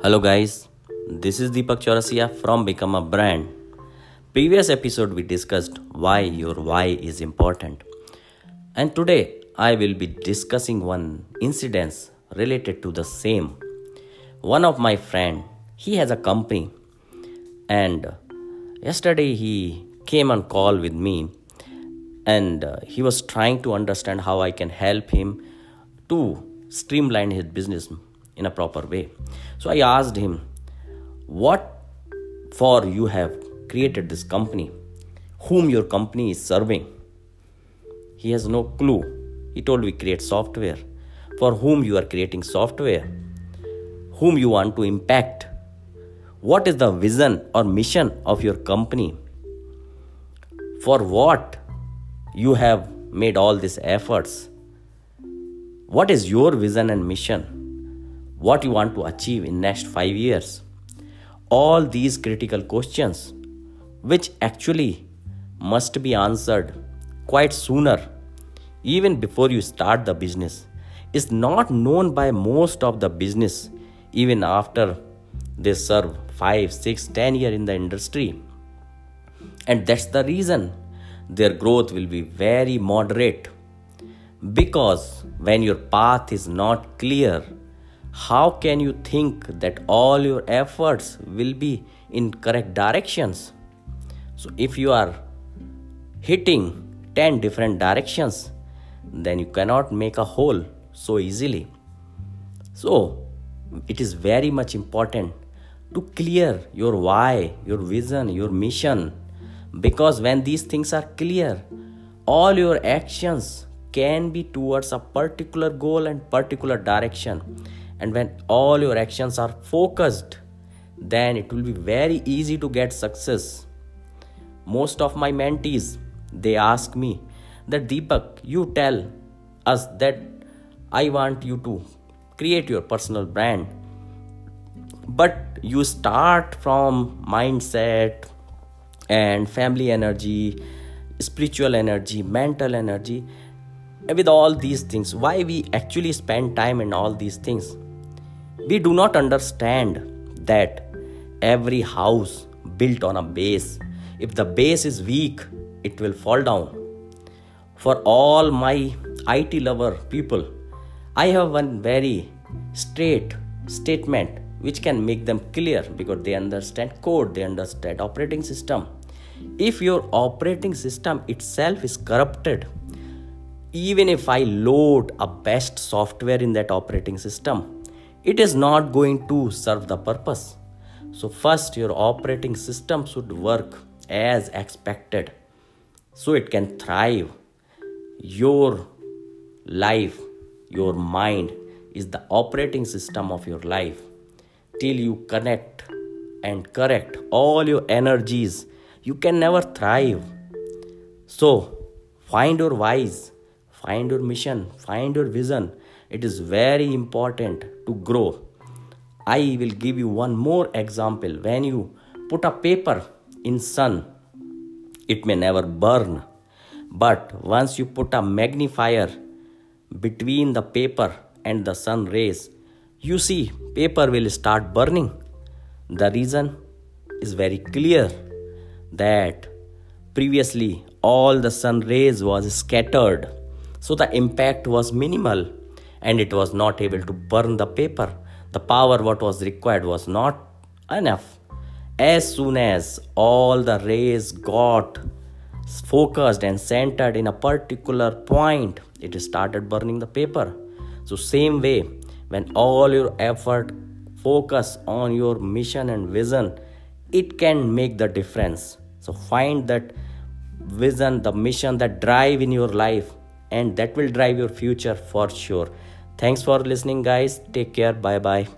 Hello, guys. This is Deepak Chaurasia from Become a Brand. Previous episode we discussed why your why is important, and today I will be discussing one incident related to the same. One of my friend, he has a company, and yesterday he came on call with me, and he was trying to understand how I can help him to streamline his business in a proper way. So I asked him, What for you have created this company? Whom your company is serving? He has no clue. He told we create software. For whom you are creating software? Whom you want to impact? What is the vision or mission of your company? For what you have made all these efforts? What is your vision and mission? What you want to achieve in next 5 years. All these critical questions which actually must be answered quite sooner even before you start the business is not known by most of the business even after they serve 5 6 10 year in the industry. And that's the reason their growth will be very moderate. Because when your path is not clear how can you think that all your efforts will be in correct directions? So if you are hitting 10 different directions then you cannot make a hole so easily. So it is very much important to clear your why your vision your mission. Because when these things are clear all your actions can be towards a particular goal and particular direction and when all your actions are focused then it will be very easy to get success. Most of my mentees they ask me that deepak you tell us that i want you to create your personal brand. But you start from mindset and family energy spiritual energy mental energy with all these things. Why we actually spend time in all these things we do not understand that every house built on a base, if the base is weak, it will fall down. For all my IT lover people, I have one very straight statement which can make them clear because they understand code, they understand operating system. If your operating system itself is corrupted, even if I load a best software in that operating system, it is not going to serve the purpose. So, first, your operating system should work as expected so it can thrive. Your life, your mind is the operating system of your life. Till you connect and correct all your energies, you can never thrive. So, find your whys, find your mission, find your vision, it is very important to grow. I will give you one more example. When you put a paper in sun it may never burn. But once you put a magnifier between the paper and the sun rays you see paper will start burning. The reason is very clear that previously all the sun rays was scattered. So the impact was minimal and it was not able to burn the paper. The power what was required was not enough. As soon as all the rays got focused and centered in a particular point, it started burning the paper. So, same way, when all your effort focus on your mission and vision, it can make the difference. So, find that vision, the mission, that drive in your life, and that will drive your future for sure. Thanks for listening, guys. Take care. Bye bye.